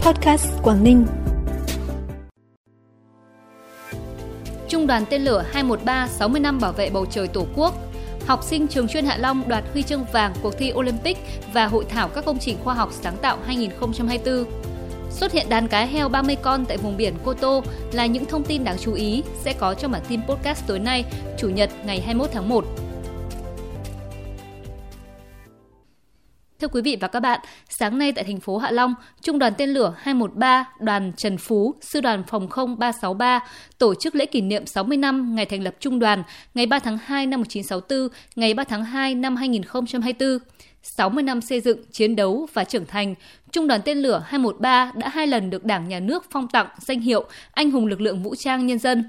Podcast Quảng Ninh. Trung đoàn tên lửa 213 60 năm bảo vệ bầu trời Tổ quốc. Học sinh trường chuyên Hạ Long đoạt huy chương vàng cuộc thi Olympic và hội thảo các công trình khoa học sáng tạo 2024. Xuất hiện đàn cá heo 30 con tại vùng biển Cô Tô là những thông tin đáng chú ý sẽ có trong bản tin podcast tối nay, Chủ nhật ngày 21 tháng 1. Thưa quý vị và các bạn, sáng nay tại thành phố Hạ Long, Trung đoàn tên lửa 213, đoàn Trần Phú, Sư đoàn Phòng không 363 tổ chức lễ kỷ niệm 60 năm ngày thành lập Trung đoàn, ngày 3 tháng 2 năm 1964, ngày 3 tháng 2 năm 2024. 60 năm xây dựng, chiến đấu và trưởng thành, Trung đoàn tên lửa 213 đã hai lần được Đảng Nhà nước phong tặng danh hiệu Anh hùng lực lượng vũ trang nhân dân.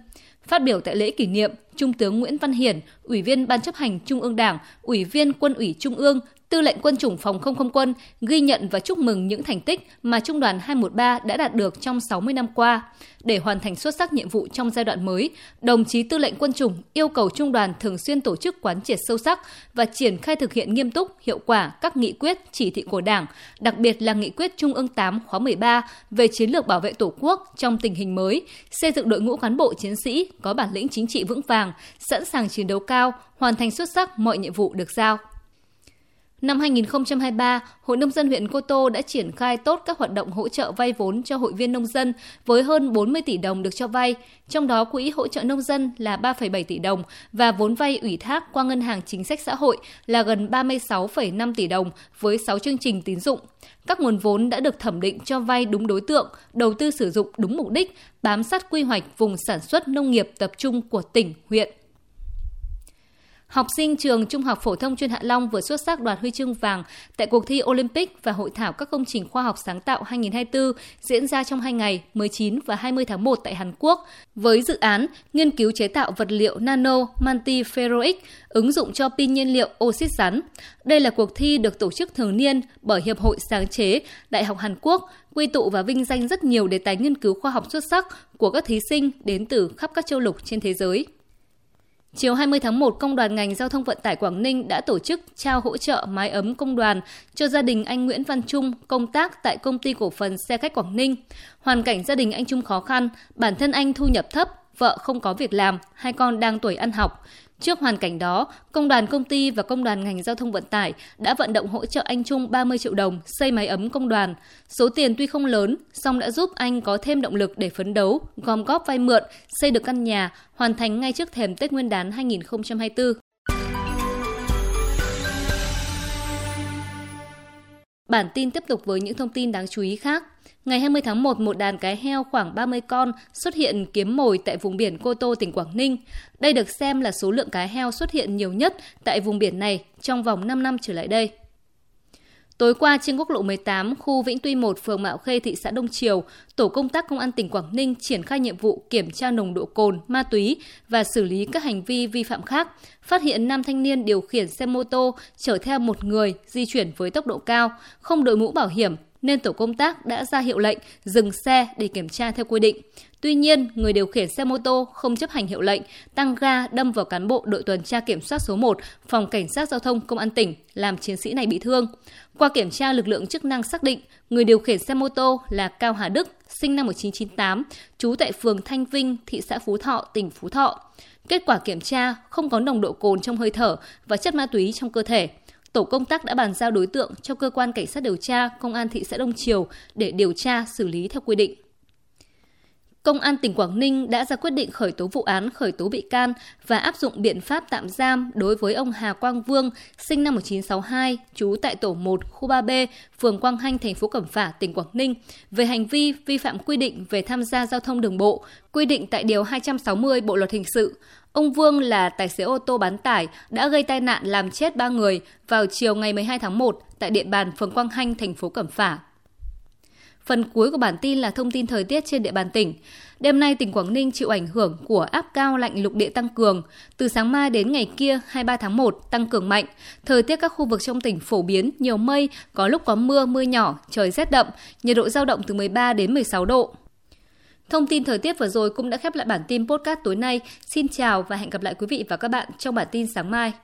Phát biểu tại lễ kỷ niệm, Trung tướng Nguyễn Văn Hiển, Ủy viên Ban chấp hành Trung ương Đảng, Ủy viên Quân ủy Trung ương, Tư lệnh Quân chủng Phòng không không quân ghi nhận và chúc mừng những thành tích mà Trung đoàn 213 đã đạt được trong 60 năm qua. Để hoàn thành xuất sắc nhiệm vụ trong giai đoạn mới, đồng chí Tư lệnh Quân chủng yêu cầu Trung đoàn thường xuyên tổ chức quán triệt sâu sắc và triển khai thực hiện nghiêm túc, hiệu quả các nghị quyết, chỉ thị của Đảng, đặc biệt là nghị quyết Trung ương 8 khóa 13 về chiến lược bảo vệ Tổ quốc trong tình hình mới, xây dựng đội ngũ cán bộ chiến sĩ có bản lĩnh chính trị vững vàng, sẵn sàng chiến đấu cao, hoàn thành xuất sắc mọi nhiệm vụ được giao. Năm 2023, Hội Nông dân huyện Cô Tô đã triển khai tốt các hoạt động hỗ trợ vay vốn cho hội viên nông dân với hơn 40 tỷ đồng được cho vay, trong đó quỹ hỗ trợ nông dân là 3,7 tỷ đồng và vốn vay ủy thác qua Ngân hàng Chính sách Xã hội là gần 36,5 tỷ đồng với 6 chương trình tín dụng. Các nguồn vốn đã được thẩm định cho vay đúng đối tượng, đầu tư sử dụng đúng mục đích, bám sát quy hoạch vùng sản xuất nông nghiệp tập trung của tỉnh, huyện. Học sinh trường Trung học phổ thông chuyên Hạ Long vừa xuất sắc đoạt huy chương vàng tại cuộc thi Olympic và hội thảo các công trình khoa học sáng tạo 2024 diễn ra trong hai ngày 19 và 20 tháng 1 tại Hàn Quốc với dự án nghiên cứu chế tạo vật liệu nano multiferroic ứng dụng cho pin nhiên liệu oxit rắn. Đây là cuộc thi được tổ chức thường niên bởi Hiệp hội Sáng chế Đại học Hàn Quốc, quy tụ và vinh danh rất nhiều đề tài nghiên cứu khoa học xuất sắc của các thí sinh đến từ khắp các châu lục trên thế giới. Chiều 20 tháng 1, Công đoàn ngành Giao thông Vận tải Quảng Ninh đã tổ chức trao hỗ trợ mái ấm công đoàn cho gia đình anh Nguyễn Văn Trung công tác tại Công ty Cổ phần Xe khách Quảng Ninh. Hoàn cảnh gia đình anh Trung khó khăn, bản thân anh thu nhập thấp, vợ không có việc làm, hai con đang tuổi ăn học. Trước hoàn cảnh đó, công đoàn công ty và công đoàn ngành giao thông vận tải đã vận động hỗ trợ anh Trung 30 triệu đồng xây máy ấm công đoàn. Số tiền tuy không lớn, song đã giúp anh có thêm động lực để phấn đấu, gom góp vay mượn, xây được căn nhà, hoàn thành ngay trước thềm Tết Nguyên đán 2024. Bản tin tiếp tục với những thông tin đáng chú ý khác. Ngày 20 tháng 1, một đàn cái heo khoảng 30 con xuất hiện kiếm mồi tại vùng biển Cô Tô, tỉnh Quảng Ninh. Đây được xem là số lượng cá heo xuất hiện nhiều nhất tại vùng biển này trong vòng 5 năm trở lại đây. Tối qua trên quốc lộ 18, khu Vĩnh Tuy 1, phường Mạo Khê, thị xã Đông Triều, tổ công tác công an tỉnh Quảng Ninh triển khai nhiệm vụ kiểm tra nồng độ cồn, ma túy và xử lý các hành vi vi phạm khác. Phát hiện nam thanh niên điều khiển xe mô tô chở theo một người di chuyển với tốc độ cao, không đội mũ bảo hiểm, nên tổ công tác đã ra hiệu lệnh dừng xe để kiểm tra theo quy định. Tuy nhiên, người điều khiển xe mô tô không chấp hành hiệu lệnh, tăng ga đâm vào cán bộ đội tuần tra kiểm soát số 1, phòng cảnh sát giao thông công an tỉnh, làm chiến sĩ này bị thương. Qua kiểm tra, lực lượng chức năng xác định người điều khiển xe mô tô là Cao Hà Đức, sinh năm 1998, trú tại phường Thanh Vinh, thị xã Phú Thọ, tỉnh Phú Thọ. Kết quả kiểm tra không có nồng độ cồn trong hơi thở và chất ma túy trong cơ thể tổ công tác đã bàn giao đối tượng cho cơ quan cảnh sát điều tra công an thị xã Đông Triều để điều tra xử lý theo quy định. Công an tỉnh Quảng Ninh đã ra quyết định khởi tố vụ án khởi tố bị can và áp dụng biện pháp tạm giam đối với ông Hà Quang Vương, sinh năm 1962, trú tại tổ 1, khu 3B, phường Quang Hanh, thành phố Cẩm Phả, tỉnh Quảng Ninh, về hành vi vi phạm quy định về tham gia giao thông đường bộ, quy định tại Điều 260 Bộ Luật Hình sự. Ông Vương là tài xế ô tô bán tải đã gây tai nạn làm chết 3 người vào chiều ngày 12 tháng 1 tại địa bàn phường Quang Hanh, thành phố Cẩm Phả. Phần cuối của bản tin là thông tin thời tiết trên địa bàn tỉnh. Đêm nay tỉnh Quảng Ninh chịu ảnh hưởng của áp cao lạnh lục địa tăng cường. Từ sáng mai đến ngày kia 23 tháng 1 tăng cường mạnh. Thời tiết các khu vực trong tỉnh phổ biến nhiều mây, có lúc có mưa, mưa nhỏ, trời rét đậm, nhiệt độ giao động từ 13 đến 16 độ. Thông tin thời tiết vừa rồi cũng đã khép lại bản tin podcast tối nay. Xin chào và hẹn gặp lại quý vị và các bạn trong bản tin sáng mai.